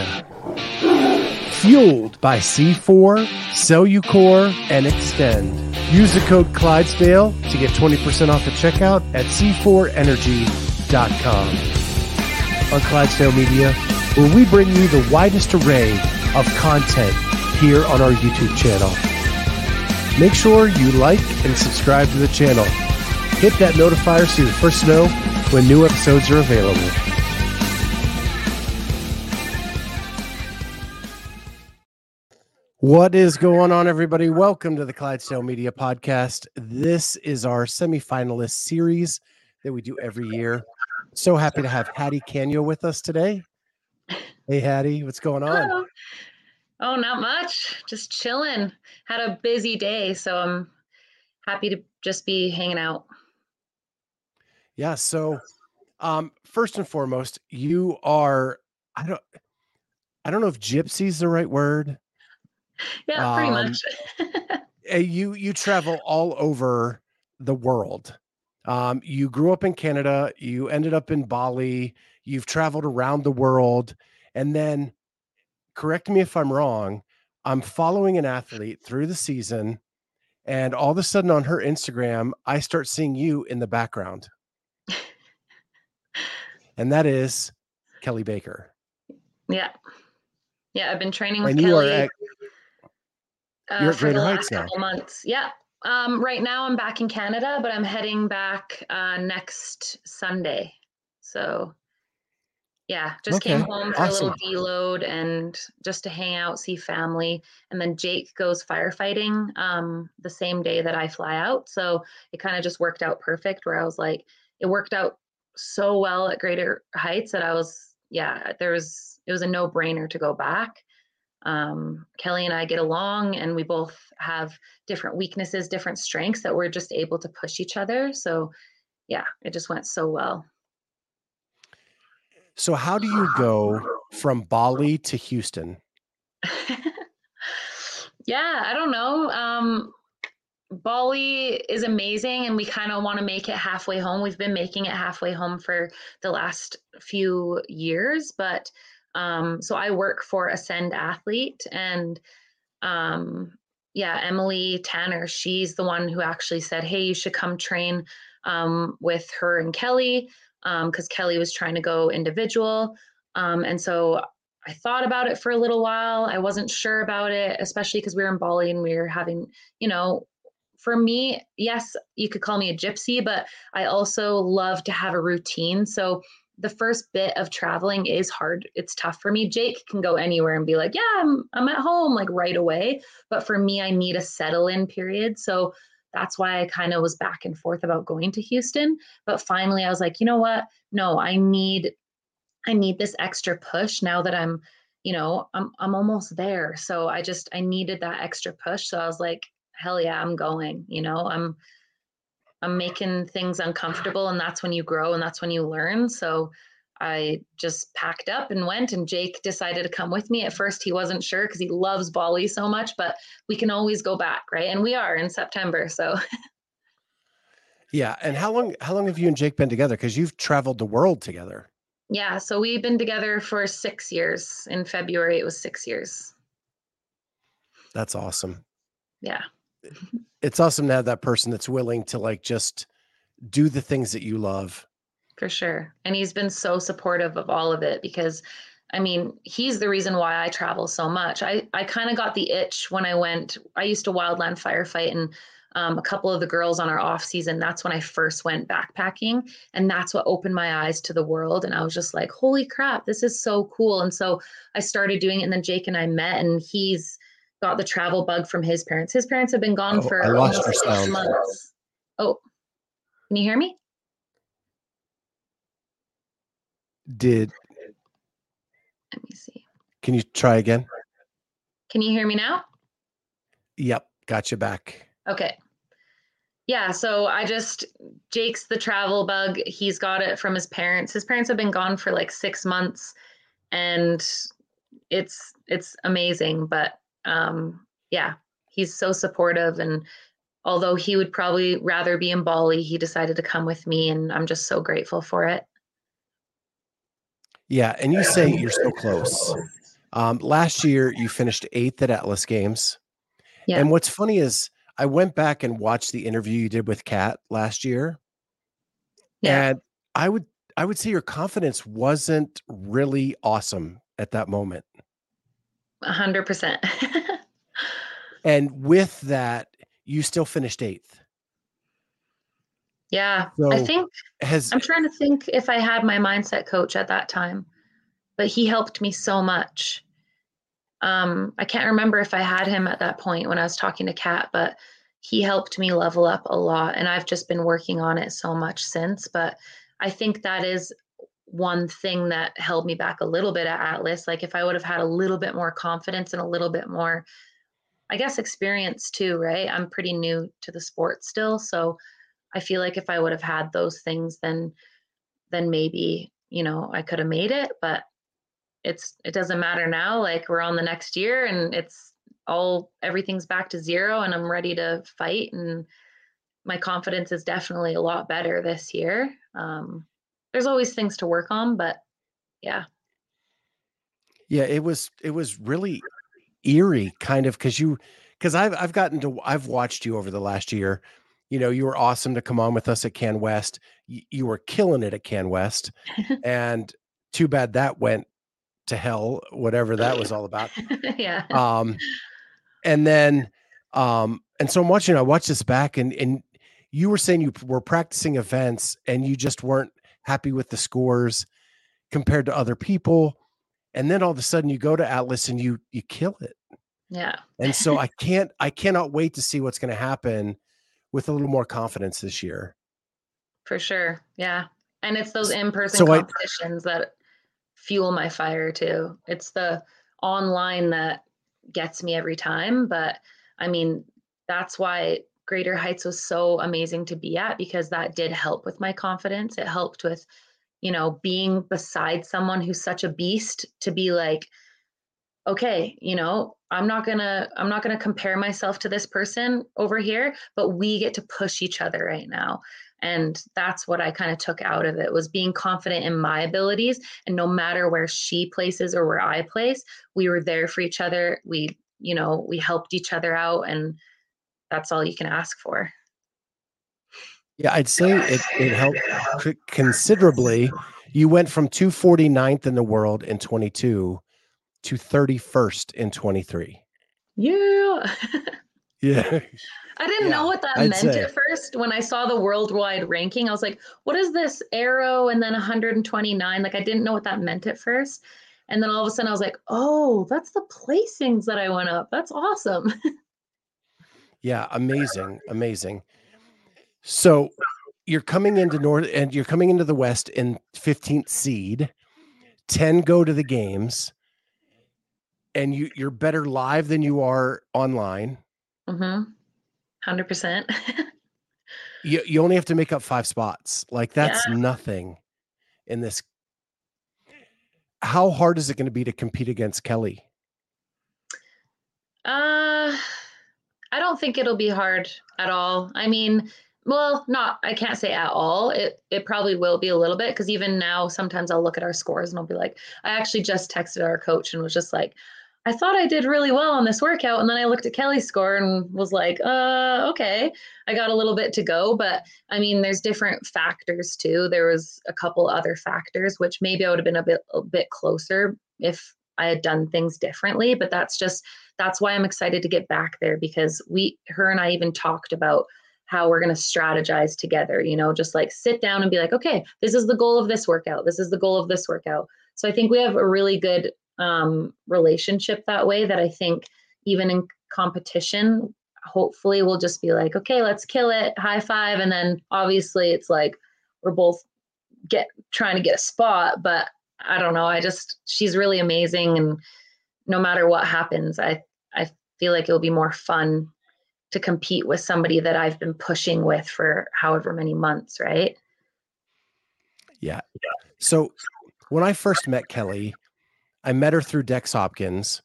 Media. Fueled by C4, Cellucor, and Extend. Use the code Clydesdale to get 20% off at checkout at c4energy.com. On Clydesdale Media, where we bring you the widest array of content here on our YouTube channel. Make sure you like and subscribe to the channel. Hit that notifier so you're first know when new episodes are available. What is going on, everybody? Welcome to the Clydesdale Media Podcast. This is our semifinalist series that we do every year. So happy to have Hattie Kanyo with us today. Hey, Hattie, what's going on? Hello. Oh, not much. Just chilling. Had a busy day, so I'm happy to just be hanging out. Yeah. So, um, first and foremost, you are. I don't. I don't know if gypsy is the right word. Yeah, pretty Um, much. uh, you you travel all over the world. Um, you grew up in Canada. You ended up in Bali. You've traveled around the world, and then, correct me if I'm wrong. I'm following an athlete through the season, and all of a sudden on her Instagram, I start seeing you in the background, and that is Kelly Baker. yeah. Yeah, I've been training with And you are Kelly at uh, you're at for the Greater last Heights now. couple months. Yeah. Um, right now I'm back in Canada, but I'm heading back uh, next Sunday. So yeah, just came home for a little awesome. deload and just to hang out, see family. And then Jake goes firefighting um, the same day that I fly out. So it kind of just worked out perfect where I was like, it worked out so well at Greater Heights that I was, yeah, there was, it was a no brainer to go back. Um, Kelly and I get along and we both have different weaknesses, different strengths that we're just able to push each other. So yeah, it just went so well. So, how do you go from Bali to Houston? yeah, I don't know. Um, Bali is amazing, and we kind of want to make it halfway home. We've been making it halfway home for the last few years, but um, so I work for Ascend Athlete, and um, yeah, Emily Tanner, she's the one who actually said, "Hey, you should come train um, with her and Kelly," because Kelly was trying to go individual, um, and so I thought about it for a little while. I wasn't sure about it, especially because we were in Bali and we were having, you know, for me, yes, you could call me a gypsy, but I also love to have a routine. So the first bit of traveling is hard. It's tough for me. Jake can go anywhere and be like, yeah, I'm, I'm at home like right away. But for me, I need a settle in period. So that's why I kind of was back and forth about going to Houston. But finally, I was like, you know what? No, I need I need this extra push now that I'm, you know, I'm I'm almost there. So I just I needed that extra push. So I was like, hell yeah, I'm going, you know, I'm I'm making things uncomfortable and that's when you grow and that's when you learn. So I just packed up and went and Jake decided to come with me. At first he wasn't sure because he loves Bali so much, but we can always go back, right? And we are in September. So Yeah. And how long how long have you and Jake been together? Because you've traveled the world together. yeah, so we've been together for 6 years. In February it was 6 years. That's awesome. Yeah. It's awesome to have that person that's willing to like just do the things that you love. For sure. And he's been so supportive of all of it because I mean, he's the reason why I travel so much. I, I kind of got the itch when I went, I used to wildland firefight and um, a couple of the girls on our off season. That's when I first went backpacking. And that's what opened my eyes to the world. And I was just like, holy crap, this is so cool. And so I started doing it. And then Jake and I met, and he's got the travel bug from his parents. His parents have been gone Oh, for I lost almost six sound. months. Oh, can you hear me? Did Let me see. can you try again? Can you hear me now? Yep, got you back. Okay. Yeah, so I just Jake's the travel bug. He's got it from his parents. His parents have been gone for like 6 months and it's it's amazing, but um yeah, he's so supportive and although he would probably rather be in Bali, he decided to come with me and I'm just so grateful for it. Yeah, and you say you're so close. Um, last year, you finished eighth at Atlas Games. Yeah. And what's funny is I went back and watched the interview you did with Kat last year. Yeah. And I would I would say your confidence wasn't really awesome at that moment. A hundred percent. And with that, you still finished eighth. Yeah. I think has I'm trying to think if I had my mindset coach at that time, but he helped me so much. Um, I can't remember if I had him at that point when I was talking to Kat, but he helped me level up a lot. And I've just been working on it so much since. But I think that is one thing that held me back a little bit at Atlas. Like if I would have had a little bit more confidence and a little bit more, I guess, experience too, right? I'm pretty new to the sport still. So I feel like if I would have had those things, then then maybe, you know, I could have made it. But it's it doesn't matter now. Like we're on the next year and it's all everything's back to zero and I'm ready to fight and my confidence is definitely a lot better this year. Um, there's always things to work on, but yeah, yeah, it was it was really eerie kind of because you because I've I've gotten to I've watched you over the last year. You know, you were awesome to come on with us at Can West. You, you were killing it at Can West, and too bad that went to hell, whatever that was all about. yeah, Um, and then, um, and so I'm watching. I watched this back, and and you were saying you were practicing events, and you just weren't happy with the scores compared to other people. And then all of a sudden, you go to Atlas and you you kill it. yeah, And so I can't I cannot wait to see what's going to happen with a little more confidence this year. for sure. Yeah, and it's those in-person So I competitions that fuel my fire too. It's the online that gets me every time. But I mean, that's why Greater Heights was so amazing to be at because that did help with my confidence. It helped with, you know, being beside someone who's such a beast to be like, okay, you know, I'm not gonna I'm not gonna compare myself to this person over here, but we get to push each other right now. And that's what I kind of took out of it was being confident in my abilities. And no matter where she places or where I place, we were there for each other. We, you know, we helped each other out and that's all you can ask for. Yeah, I'd say it it helped considerably. You went from 249th in the world in 22 to 31st in 23. Yeah. Yeah. I didn't Yeah, know what that I'd meant say. at first. When I saw the worldwide ranking, I was like, what is this arrow and then 129? Like, I didn't know what that meant at first. And then all of a sudden, I was like, oh, that's the placings that I went up. That's awesome. Yeah, amazing, amazing. So you're coming into North and you're coming into the West in 15th seed. 10 go to the games. And you you're better live than you are online. mm-hmm. 100%. You you only have to make up 5 spots. Like that's nothing in this. How hard is it going to be to compete against Kelly? Uh, I don't think it'll be hard at all. I mean, well, not I can't say at all. It it probably will be a little bit because even now sometimes I'll look at our scores and I'll be like, I actually just texted our coach and was just like, I thought I did really well on this workout, and then I looked at Kelly's score and was like, uh, okay, I got a little bit to go, but I mean, there's different factors too. There was a couple other factors which maybe I would have been a bit a bit closer if I had done things differently, but that's just that's why I'm excited to get back there because we her and I even talked about how we're going to strategize together, you know, just like sit down and be like, okay, this is the goal of this workout. This is the goal of this workout. So I think we have a really good um, relationship that way that I think even in competition, hopefully we'll just be like, okay, let's kill it, high five. And then obviously it's like we're both get trying to get a spot, but I don't know. I just she's really amazing and no matter what happens, I I feel like it'll be more fun to compete with somebody that I've been pushing with for however many months, right? Yeah. So when I first met Kelly, I met her through Dex Hopkins,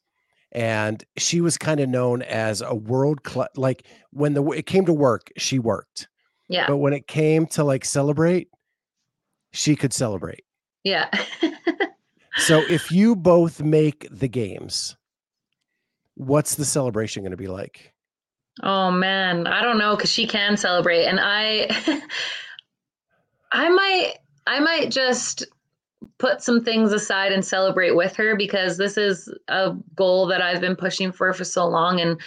and she was kind of known as a world class. Like when the it came to work, she worked, Yeah. but when it came to like celebrate, she could celebrate. Yeah. So if you both make the games, what's the celebration going to be like? Oh man, I don't know because she can celebrate, and I, I might, I might just put some things aside and celebrate with her because this is a goal that I've been pushing for for so long, and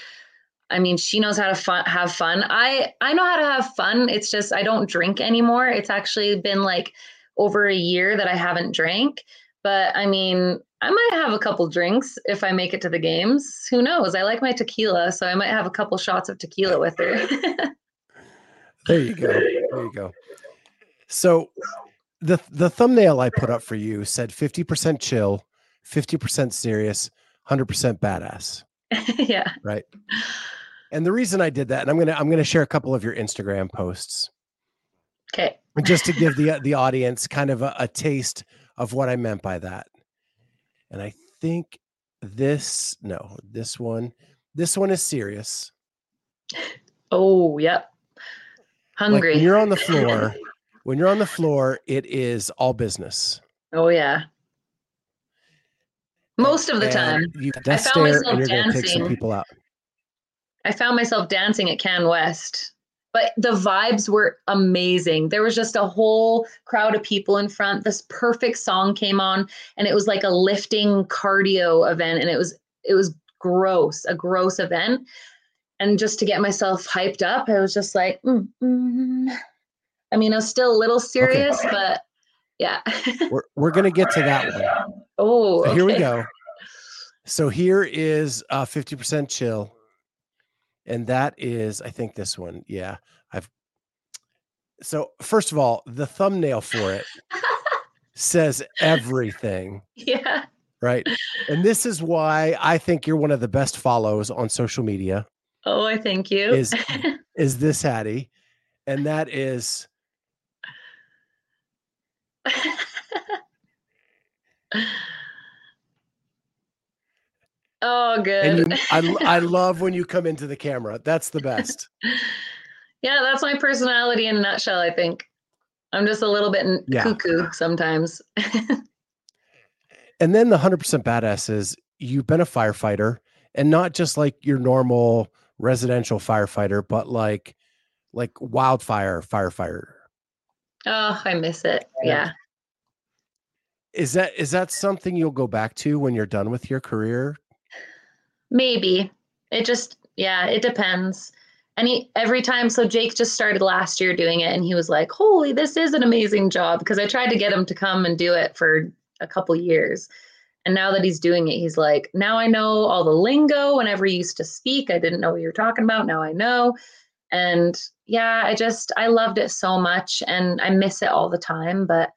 I mean, she knows how to fun, have fun. I I know how to have fun. It's just I don't drink anymore. It's actually been like over a year that I haven't drank. But I mean, I might have a couple drinks if I make it to the games. Who knows? I like my tequila, so I might have a couple shots of tequila with her. there you go. There you go. So the the thumbnail I put up for you said 50% chill, 50% serious, 100% badass. yeah. Right. And the reason I did that, and I'm gonna I'm gonna share a couple of your Instagram posts. Okay. Just to give the the audience kind of a, a taste of what I meant by that. And I think this no, this one, this one is serious. Oh, yep. Hungry. Like when you're on the floor, when you're on the floor, it is all business. Oh yeah. Most of the and time. You I found myself dancing. people out. I found myself dancing at Can West but the vibes were amazing. There was just a whole crowd of people in front. This perfect song came on and it was like a lifting cardio event and it was it was gross, a gross event. And just to get myself hyped up, I was just like, mm, mm. I mean, I was still a little serious, okay. but yeah. we're we're gonna get to that one. Oh, so here we go. So here is uh 50% chill and that is I think this one. Yeah, I've. So first of all, the thumbnail for it says everything. Yeah. Right. And this is why I think you're one of the best follows on social media. Oh, I thank you. Is is this Hattie? And that is Oh, good. You, I, I love when you come into the camera. That's the best. yeah, that's my personality in a nutshell, I think. I'm just a little bit yeah. cuckoo sometimes. and then the 100% badass is you've been a firefighter and not just like your normal residential firefighter, but like like wildfire firefighter. Oh, I miss it. Yeah. Is that is that something you'll go back to when you're done with your career? Maybe. It just yeah, it depends. And he, every time, so Jake just started last year doing it, and he was like, "Holy, this is an amazing job!" Because I tried to get him to come and do it for a couple years, and now that he's doing it, he's like, "Now I know all the lingo. Whenever you used to speak, I didn't know what you were talking about. Now I know." And yeah, I just I loved it so much, and I miss it all the time. But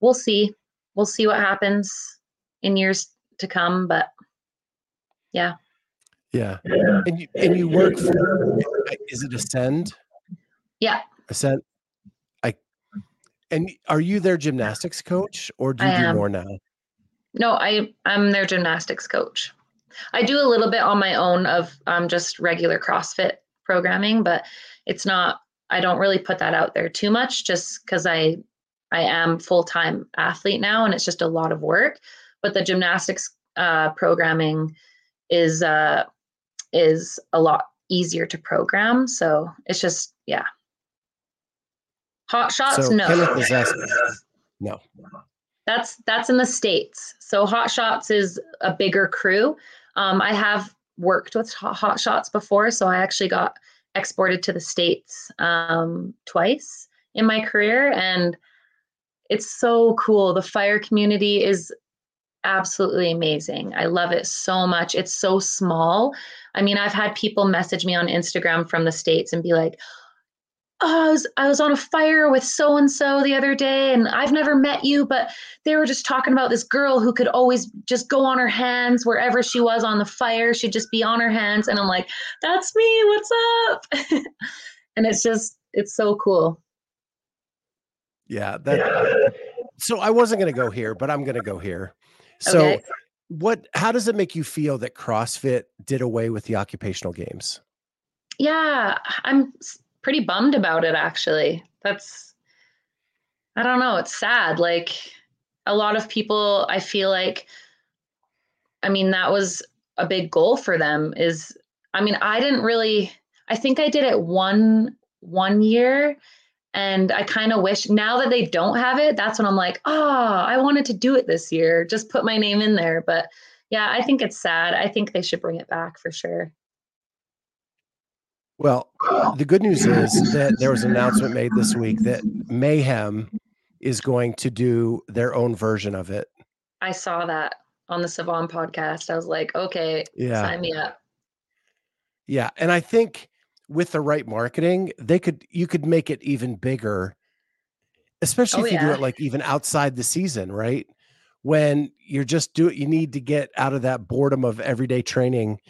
we'll see. We'll see what happens in years to come. But yeah. Yeah. And you, and you work for is it Ascend? Yeah. Ascend. I and are you their gymnastics coach or do you do more now? No, I I'm their gymnastics coach. I do a little bit on my own of um, just regular CrossFit programming, but it's not. I don't really put that out there too much, just because I I am full time athlete now, and it's just a lot of work. But the gymnastics uh, programming is uh, is a lot easier to program. So it's just yeah. Hot shots, so no. no. That's that's in the states. So Hot Shots is a bigger crew. Um, I have worked with Hot Shots before, so I actually got exported to the states um, twice in my career, and it's so cool. The fire community is absolutely amazing. I love it so much. It's so small. I mean, I've had people message me on Instagram from the States and be like, oh, I was, I was on a fire with so and so the other day, and I've never met you, but they were just talking about this girl who could always just go on her hands wherever she was on the fire. She'd just be on her hands. And I'm like, that's me. What's up? and it's just, it's so cool. Yeah. That, so I wasn't going to go here, but I'm going to go here. So, okay. what? How does it make you feel that CrossFit did away with the occupational games? Yeah, I'm pretty bummed about it. Actually, that's I don't know. It's sad. Like a lot of people I feel like I mean that was a big goal for them is I mean I didn't really I think I did it one one year and I kind of wish now that they don't have it that's when I'm like oh I wanted to do it this year just put my name in there but yeah I think it's sad I think they should bring it back for sure well, the good news is that there was an announcement made this week that Mayhem is going to do their own version of it. I saw that on the Sevan podcast. I was like, okay, yeah. sign me up. Yeah. And I think with the right marketing, they could you could make it even bigger, especially oh, if you yeah. do it like even outside the season, right? When you're just do it, you need to get out of that boredom of everyday training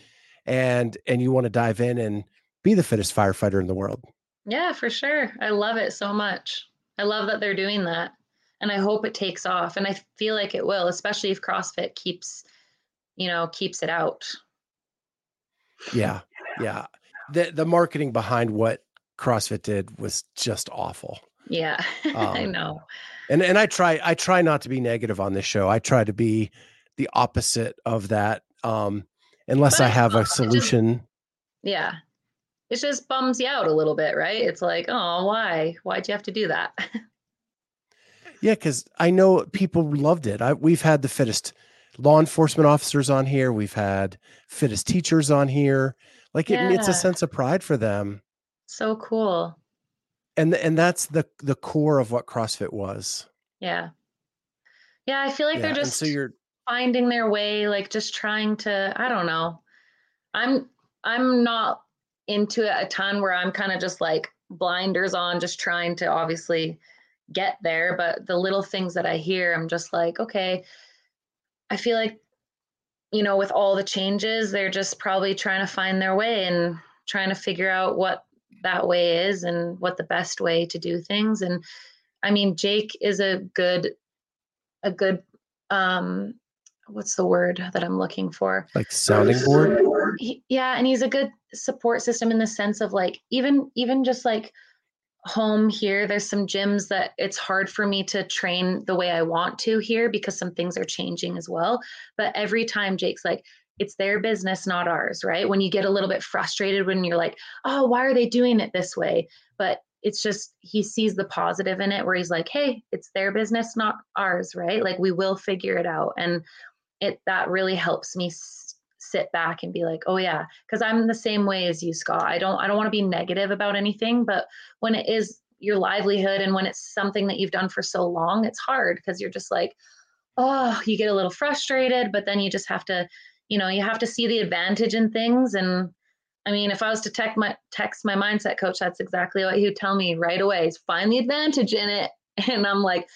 and and you want to dive in and be the fittest firefighter in the world. Yeah, for sure. I love it so much. I love that they're doing that. And I hope it takes off. And I feel like it will, especially if CrossFit keeps, you know, keeps it out. Yeah. Yeah. The the marketing behind what CrossFit did was just awful. Yeah. Um, I know. And and I try I try not to be negative on this show. I try to be the opposite of that. Um unless but I have a solution. Just, yeah it just bums you out a little bit, right? It's like, oh, why? Why'd you have to do that? yeah, because I know people loved it. I, we've had the fittest law enforcement officers on here. We've had fittest teachers on here. Like yeah. it, it's a sense of pride for them. So cool. And and that's the the core of what CrossFit was. Yeah. Yeah, I feel like yeah. they're just so you're finding their way, like just trying to. I don't know. I'm I'm not into it a ton where I'm kind of just like blinders on, just trying to obviously get there. But the little things that I hear, I'm just like, okay, I feel like, you know, with all the changes, they're just probably trying to find their way and trying to figure out what that way is and what the best way to do things. And I mean, Jake is a good, a good, um, what's the word that I'm looking for? Like sounding board? He, yeah, and he's a good support system in the sense of like even even just like home here there's some gyms that it's hard for me to train the way I want to here because some things are changing as well. But every time Jake's like it's their business not ours right? When you get a little bit frustrated when you're like oh why are they doing it this way? But it's just he sees the positive in it where he's like hey it's their business not ours right? Like we will figure it out. And it that really helps me sit back and be like oh yeah because i'm the same way as you scott. I don't i don't want to be negative about anything but when it is your livelihood and when it's something that you've done for so long it's hard because you're just like oh you get a little frustrated but then you just have to you know you have to see the advantage in things and i mean if i was to text my text my mindset coach that's exactly what he would tell me right away is find the advantage in it. And i'm like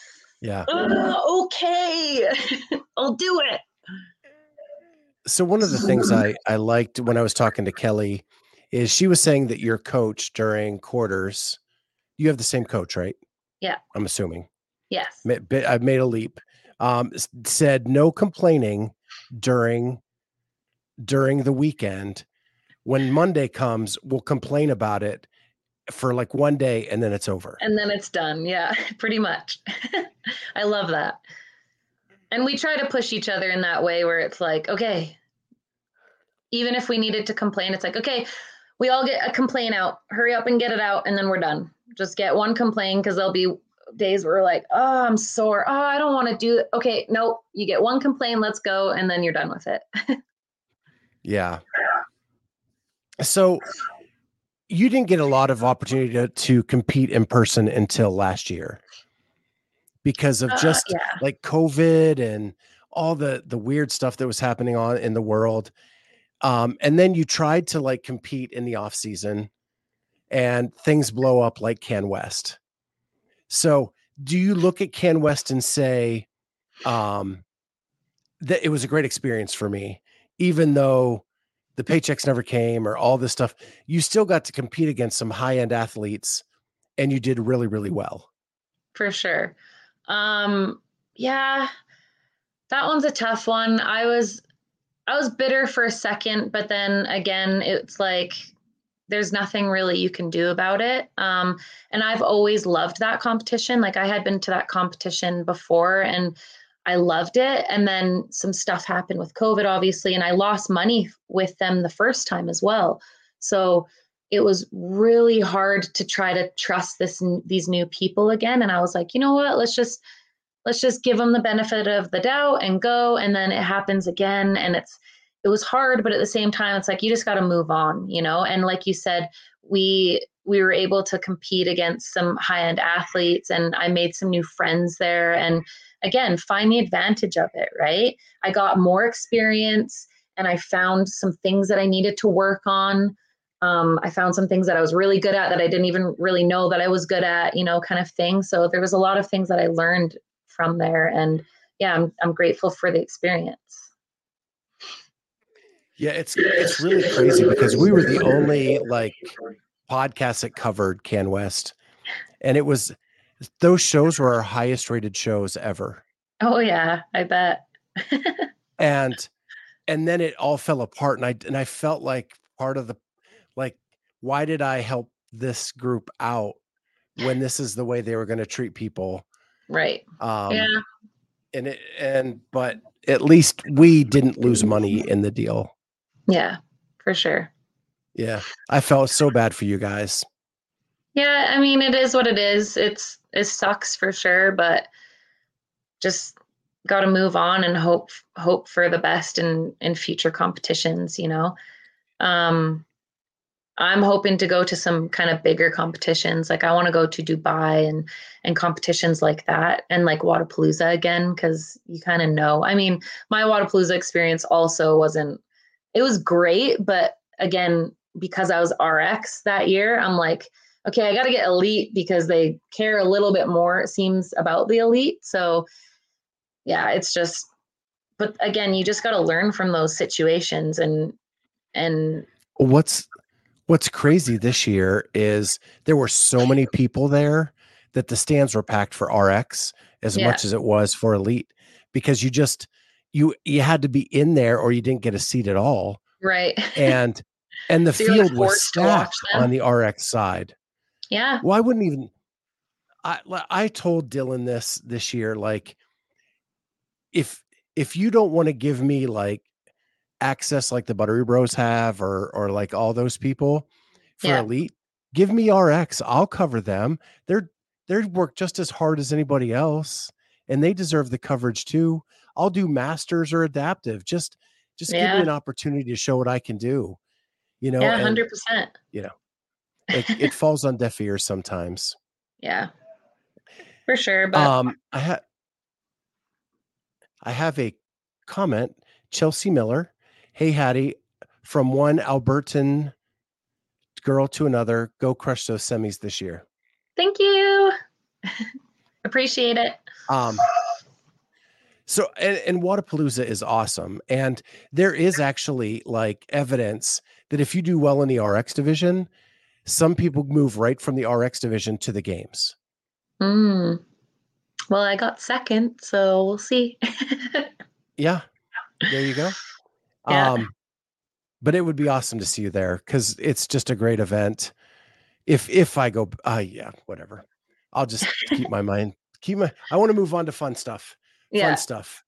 yeah. Ah, okay i'll do it so one of the things I I liked when I was talking to Kelly is she was saying that your coach during quarters, you have the same coach, right? Yeah. I'm assuming. Yes. I've made a leap. Um, said no complaining during during the weekend. When Monday comes, we'll complain about it for like one day and then it's over. And then it's done. Yeah, pretty much. I love that and we try to push each other in that way where it's like okay even if we needed to complain it's like okay we all get a complaint out. Hurry up and get it out and then we're done. Just get one complaint because there'll be days where we're like oh i'm sore. Oh i don't want to do it okay nope. You get one complaint let's go and then you're done with it. Yeah. So you didn't get a lot of opportunity to, to compete in person until last year because of uh, just uh, yeah. like COVID and all the the weird stuff that was happening on in the world. Um, and then you tried to like compete in the off season and things blow up like Can West. So do you look at Can West and say um, that it was a great experience for me, even though the paychecks never came or all this stuff, you still got to compete against some high end athletes and you did really, really well. For sure. Um, yeah, that one's a tough one. I was I was bitter for a second, but then again, it's like there's nothing really you can do about it. Um, and I've always loved that competition. Like I had been to that competition before, and I loved it. And then some stuff happened with COVID, obviously, and I lost money with them the first time as well. So it was really hard to try to trust this these new people again. And I was like, you know what? Let's just let's just give them the benefit of the doubt and go. And then it happens again, and it's it was hard, but at the same time, it's like you just got to move on, you know. And like you said, we we were able to compete against some high end athletes, and I made some new friends there, and again find the advantage of it right i got more experience and i found some things that i needed to work on um, i found some things that i was really good at that i didn't even really know that i was good at you know kind of thing so there was a lot of things that i learned from there and yeah i'm, I'm grateful for the experience yeah it's it's really crazy because we were the only like podcast that covered can west and it was those shows were our highest rated shows ever. Oh yeah, I bet. and and then it all fell apart and I and I felt like part of the like why did I help this group out when this is the way they were going to treat people? Right. Um yeah. And it and but at least we didn't lose money in the deal. Yeah, for sure. Yeah. I felt so bad for you guys. Yeah, I mean it is what it is. It's it sucks for sure, but just got to move on and hope hope for the best in in future competitions, you know. Um I'm hoping to go to some kind of bigger competitions. Like I want to go to Dubai and and competitions like that and like Wodapalooza again cuz you kind of know. I mean, my Wodapalooza experience also wasn't it was great, but again, because I was RX that year, I'm like okay, I got to get elite because they care a little bit more, it seems, about the elite. So, yeah, it's just, but again, you just got to learn from those situations and, and what's, what's crazy this year is there were so many people there that the stands were packed for RX as yeah. much as it was for elite because you just, you, you had to be in there or you didn't get a seat at all. Right. And, and the so field was stacked on the RX side. Yeah. Well, I wouldn't even. I I told Dylan this this year, like, if if you don't want to give me like access like the Buttery Bros have, or or like all those people for yeah. elite, give me RX. I'll cover them. They're they work just as hard as anybody else, and they deserve the coverage too. I'll do masters or adaptive. Just just yeah. give me an opportunity to show what I can do. You know, yeah, hundred percent. You know, it, it falls on deaf ears sometimes. Yeah, for sure. But um, I have I have a comment. Chelsea Miller, hey Hattie, from one Albertan girl to another, go crush those semis this year. Thank you. Appreciate it. Um, so and, and Wodapalooza is awesome. And there is actually like evidence that if you do well in the RX division, some people move right from the RX division to the games. Mm. Well, I got second, so we'll see. yeah. There you go. Yeah. Um, but it would be awesome to see you there because it's just a great event. If if I go, uh, yeah, whatever. I'll just keep my mind, keep my. I want to move on to fun stuff. Yeah. Fun stuff.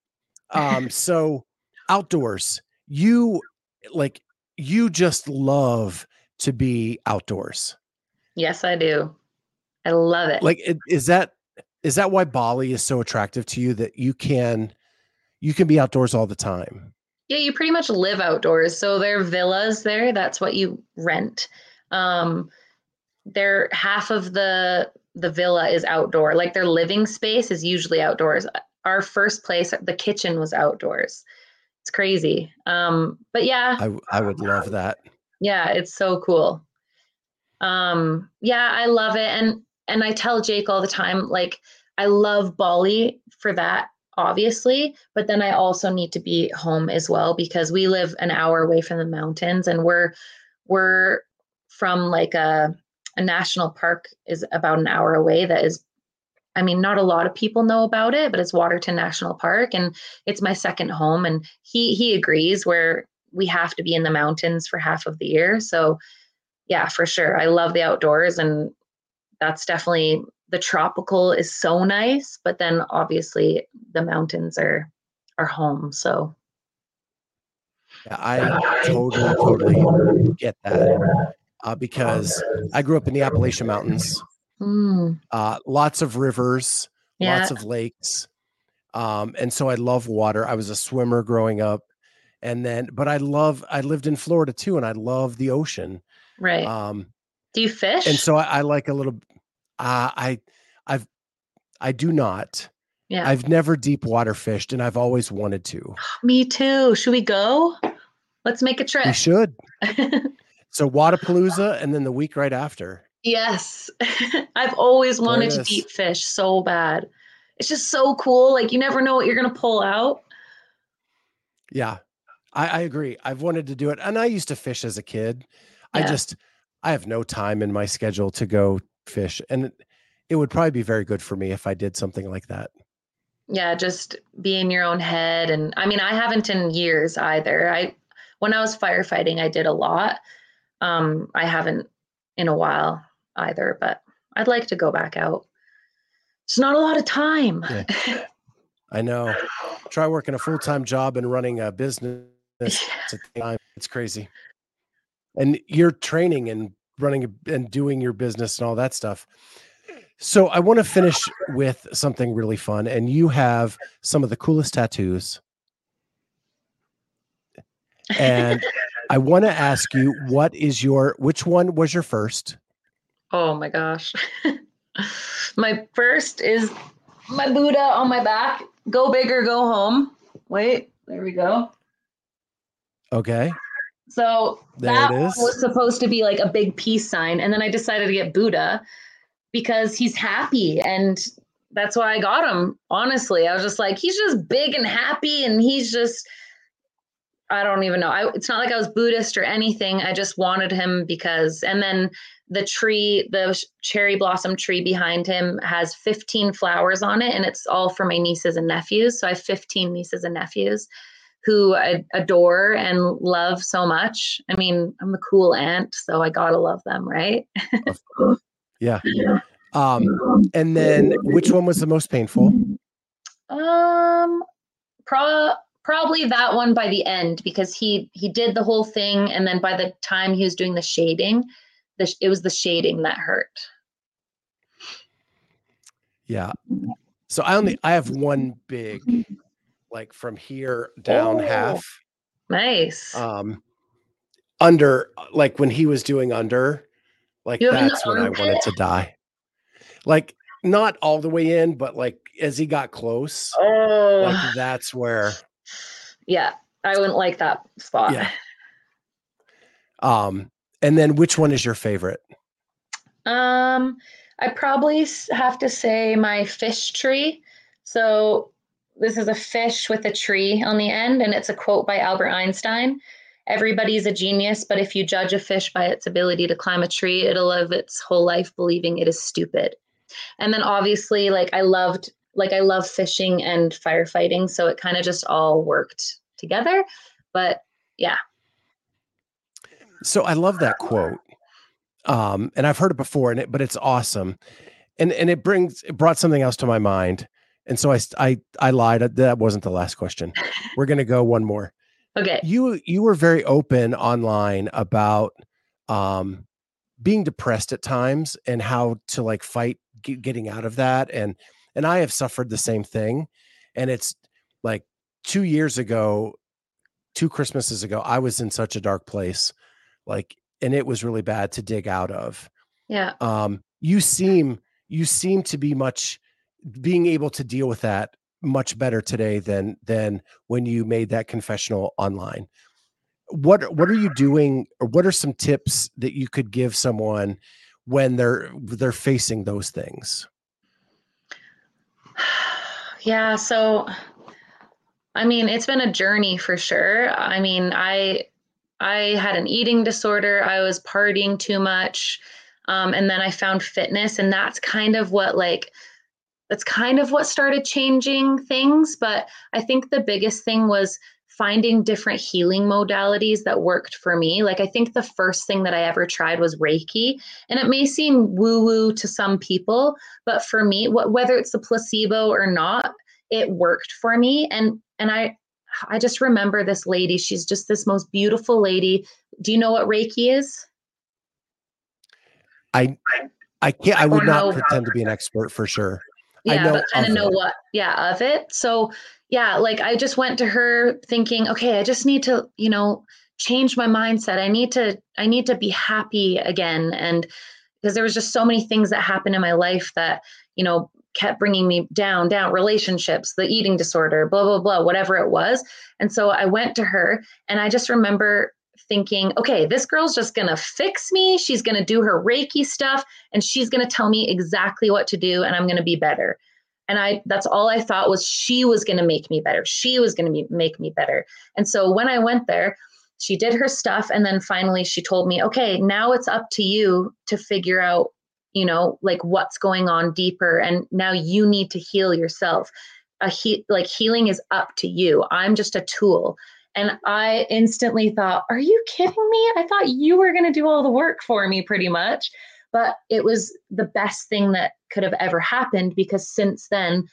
Um, so outdoors, you like you just love to be outdoors. Yes, I do. I love it. Like is that is that why Bali is so attractive to you that you can you can be outdoors all the time? Yeah, you pretty much live outdoors. So there are villas there, that's what you rent. Um they're half of the the villa is outdoor. Like their living space is usually outdoors. Our first place, the kitchen was outdoors. It's crazy. Um but yeah. I I would love that yeah it's so cool um yeah i love it and and i tell jake all the time like i love bali for that obviously but then i also need to be home as well because we live an hour away from the mountains and we're we're from like a a national park is about an hour away that is I mean, not a lot of people know about it, but it's Waterton National Park and it's my second home. And he he agrees where we have to be in the mountains for half of the year. So, yeah, for sure. I love the outdoors, and that's definitely the tropical is so nice, but then obviously the mountains are are home. So yeah, I totally, totally get that uh, because I grew up in the Appalachian Mountains. mm, Uh, lots of rivers, yeah, lots of lakes, um, and so I love water. I was a swimmer growing up, and then, but I love. I lived in Florida too, and I love the ocean. right. Um, Do you fish? and so I, I like a little. Uh, I, I've, I do not. Yeah. I've never deep water fished, and I've always wanted to. Me too. Should we go? Let's make a trip. We should. So Wodapalooza, and then the week right after. yes. I've always wanted to deep fish so bad. It's just so cool. Like you never know what you're gonna pull out. Yeah, I, I agree. I've wanted to do it, and I used to fish as a kid. I just I have no time in my schedule to go fish, and it, it would probably be very good for me if I did something like that. Yeah, just be in your own head. And I mean, I haven't in years either. I when I was firefighting, I did a lot. Um, I haven't in a while either, but I'd like to go back out. It's not a lot of time. Yeah. I know. Try working a full time job and running a business. at the same time. It's crazy. And you're training and running and doing your business and all that stuff. So I want to finish with something really fun. And you have some of the coolest tattoos. And I want to ask you, what is your which one was your first? Oh my gosh. my first is my Buddha on my back. Go big or go home. Wait, there we go. Okay. So There that was supposed to be like a big peace sign. And then I decided to get Buddha because he's happy. And that's why I got him. Honestly, I was just like, he's just big and happy. And he's just, I don't even know. I, it's not like I was Buddhist or anything. I just wanted him because, and then the tree, the cherry blossom tree behind him has 15 flowers on it. And it's all for my nieces and nephews. So I have 15 nieces and nephews who I adore and love so much. I mean, I'm a cool aunt, so I gotta love them, right? Yeah. Um, and then which one was the most painful? Um, pro- probably that one by the end because he he did the whole thing, and then by the time he was doing the shading, the sh- it was the shading that hurt. Yeah. So I only I have one big, like from here down Oh. half. Nice. Um under like when he was doing under, like You that's when I wanted to die. Like not all the way in, but like as he got close, oh, like that's where yeah. I wouldn't like that spot. Yeah. um and then which one is your favorite? Um, I probably have to say my fish tree. So this is a fish with a tree on the end, and it's a quote by Albert Einstein. Everybody's a genius, but if you judge a fish by its ability to climb a tree, it'll live its whole life believing it is stupid. And then obviously, like I loved, like I love fishing and firefighting, so it kind of just all worked together. But yeah, So I love that quote. Um, and I've heard it before, and it, but it's awesome. And and it brings it brought something else to my mind. And so I I I lied. That wasn't the last question. We're gonna go one more. okay. You you were very open online about um being depressed at times and how to like fight ge- getting out of that. And and I have suffered the same thing. And it's like two years ago, two Christmases ago, I was in such a dark place. Like, and it was really bad to dig out of. Yeah. Um, you seem you seem to be much being able to deal with that much better today than than when you made that confessional online. What what are you doing or what are some tips that you could give someone when they're they're facing those things? Yeah, so I mean, it's been a journey for sure. I mean, I I had an eating disorder. I was partying too much. Um, and then I found fitness, and that's kind of what like that's kind of what started changing things. But I think the biggest thing was finding different healing modalities that worked for me. Like, I think the first thing that I ever tried was Reiki. And it may seem woo woo to some people, but for me, wh- whether it's the placebo or not, it worked for me. And, and I, I just remember this lady. She's just this most beautiful lady. Do you know what Reiki is? I I can't I would not pretend to be an expert for sure. Yeah, but kind of know what, yeah, of it. So yeah, like I just went to her thinking, okay, I just need to, you know, change my mindset. I need to, I need to be happy again. And because there was just so many things that happened in my life that, you know, kept bringing me down, down relationships, the eating disorder, blah, blah, blah, whatever it was. And so I went to her and I just remember thinking, okay, this girl's just going to fix me. She's going to do her Reiki stuff and she's going to tell me exactly what to do and I'm going to be better. And I that's all I thought was she was going to make me better. She was going to make me better. And so when I went there, she did her stuff and then finally she told me, "Okay, now it's up to you to figure out, you know, like what's going on deeper and now you need to heal yourself." A he- like healing is up to you. I'm just a tool. And I instantly thought, are you kidding me? I thought you were going to do all the work for me pretty much. But it was the best thing that could have ever happened because since then,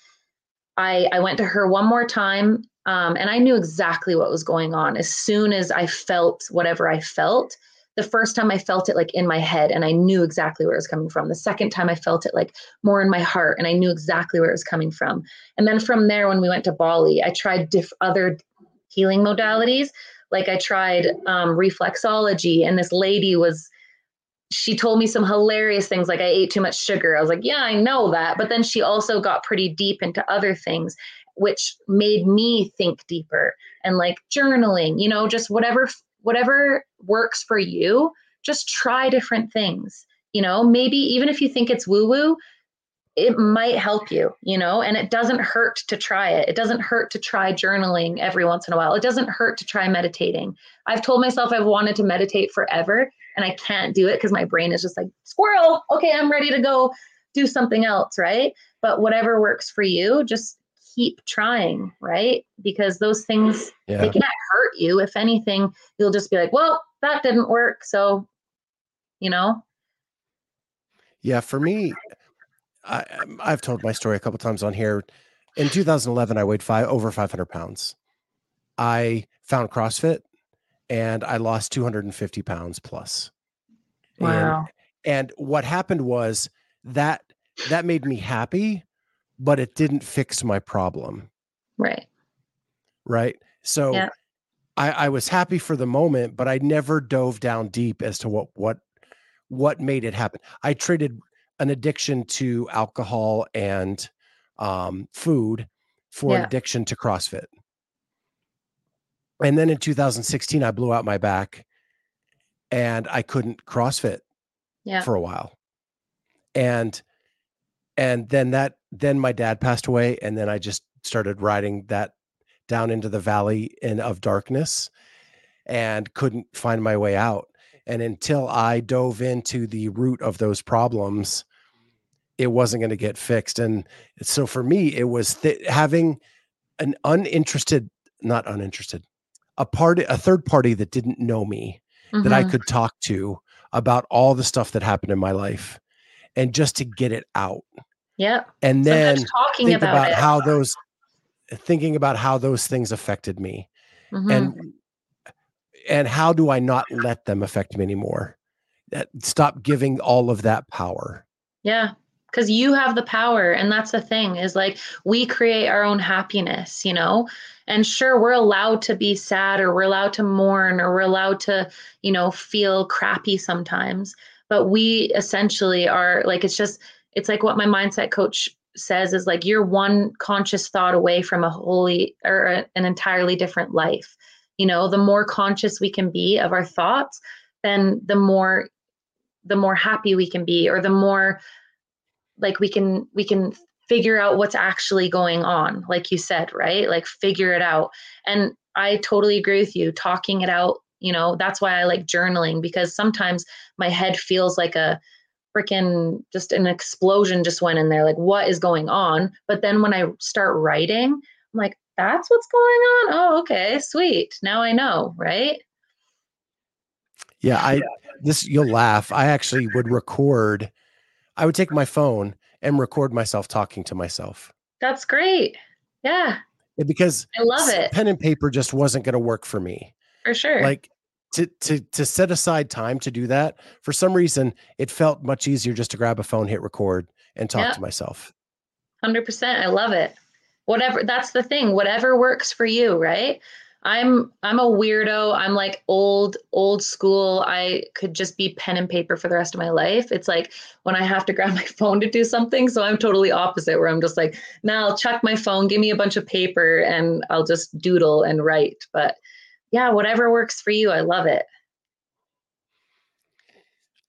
I, I went to her one more time um, and I knew exactly what was going on. As soon as I felt whatever I felt, the first time I felt it like in my head and I knew exactly where it was coming from. The second time I felt it like more in my heart and I knew exactly where it was coming from. And then from there, when we went to Bali, I tried diff- other healing modalities. Like I tried um, reflexology, and this lady was, she told me some hilarious things like I ate too much sugar. I was like, yeah, I know that. But then she also got pretty deep into other things, which made me think deeper and like journaling, you know, just whatever whatever works for you just try different things you know maybe even if you think it's woo woo it might help you, you know, and it doesn't hurt to try it. It doesn't hurt to try journaling every once in a while. It doesn't hurt to try meditating. I've told myself I've wanted to meditate forever and I can't do it because my brain is just like, squirrel, okay, I'm ready to go do something else, right? But whatever works for you, just keep trying, right? Because those things, yeah. they can't hurt you. If anything, you'll just be like, well, that didn't work. So, you know? Yeah, for me, I, um, I've told my story a couple times on here. In 2011, I weighed five over 500 pounds. I found CrossFit, and I lost 250 pounds plus. Wow! And, and what happened was that that made me happy, but it didn't fix my problem. Right. Right. So yeah. I, I was happy for the moment, but I never dove down deep as to what what what made it happen. I traded an addiction to alcohol and um, food for yeah. addiction to CrossFit. And then in 2016, I blew out my back and I couldn't CrossFit yeah. for a while. And and then that then my dad passed away and then I just started riding that down into the valley in of darkness and couldn't find my way out. And until I dove into the root of those problems, it wasn't going to get fixed. And so for me, it was th- having an uninterested, not uninterested, a party, a third party that didn't know me mm-hmm. that I mm-hmm. could talk to about all the stuff that happened in my life and just to get it out. Yeah. And then talking think about, about how those thinking about how those things affected me mm-hmm. and and how do I not let them affect me anymore? That stop giving all of that power. Yeah because you have the power and that's the thing is like we create our own happiness you know and sure we're allowed to be sad or we're allowed to mourn or we're allowed to you know feel crappy sometimes but we essentially are like it's just it's like what my mindset coach says is like you're one conscious thought away from a wholly or an entirely different life you know the more conscious we can be of our thoughts then the more the more happy we can be or the more like we can we can figure out what's actually going on like you said right? Like figure it out. And i totally agree with you talking it out you know that's why i like journaling because sometimes my head feels like a freaking just an explosion just went in there like what is going on? But then when i start writing i'm like that's what's going on. Oh, okay, sweet. Now I know, right? Yeah, I this you'll laugh. I actually would record. I would take my phone and record myself talking to myself. That's great. Yeah. Because I love it. Pen and paper just wasn't going to work for me. For sure. Like to to to set aside time to do that. For some reason, it felt much easier just to grab a phone, hit record, and talk Yep. to myself. 100% i love it whatever that's the thing whatever works for you right? I'm i'm a weirdo. I'm like old old school. I could just be pen and paper for the rest of my life. It's like when i have to grab my phone to do something so i'm totally opposite where i'm just like now i'll chuck my phone give me a bunch of paper and i'll just doodle and write. But yeah whatever works for you i love it.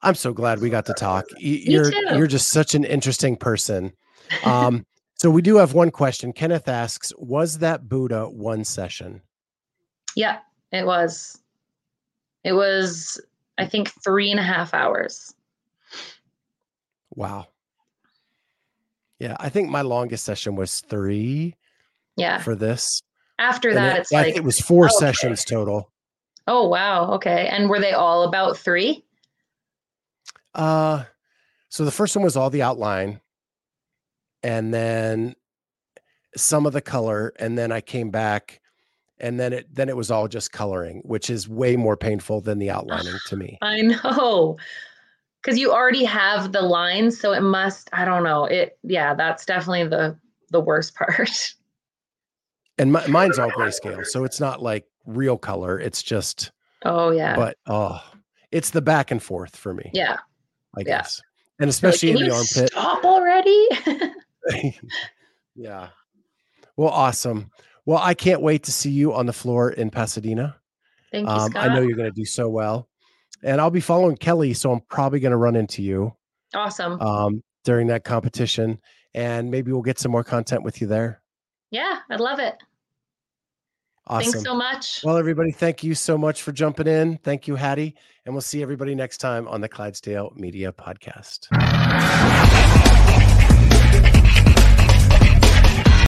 I'm so glad we got to talk. You're you're just such an interesting person. Um, so we do have one question. Kenneth asks, "Was that Buddha one session?" yeah it was it was i think three and a half hours Wow. Yeah, I think my longest session was three yeah for this. after and that it, it's I like it was four okay. sessions total. Oh wow. Okay. And were they all about three? Uh, so the first one was all the outline, and then some of the color, and then I came back, and then it then it was all just coloring, which is way more painful than the outlining to me. I know. Cause you already have the lines, so it must, I don't know. It yeah, that's definitely the the worst part. And mi- mine's all grayscale, so it's not like real color. It's just, Oh yeah. but oh, it's the back and forth for me. yeah. I yeah. guess, and You're like, especially in the armpit. Stop already. yeah. Well, awesome. Well, I can't wait to see you on the floor in Pasadena. Thank you, Um, Scott. I know you're going to do so well. And I'll be following Kelly, so I'm probably going to run into you awesome. um, during that competition. And maybe we'll get some more content with you there. yeah, I'd love it. Awesome. Thanks so much. well, everybody, thank you so much for jumping in. Thank you, Hattie. And we'll see everybody next time on the Clydesdale Media Podcast.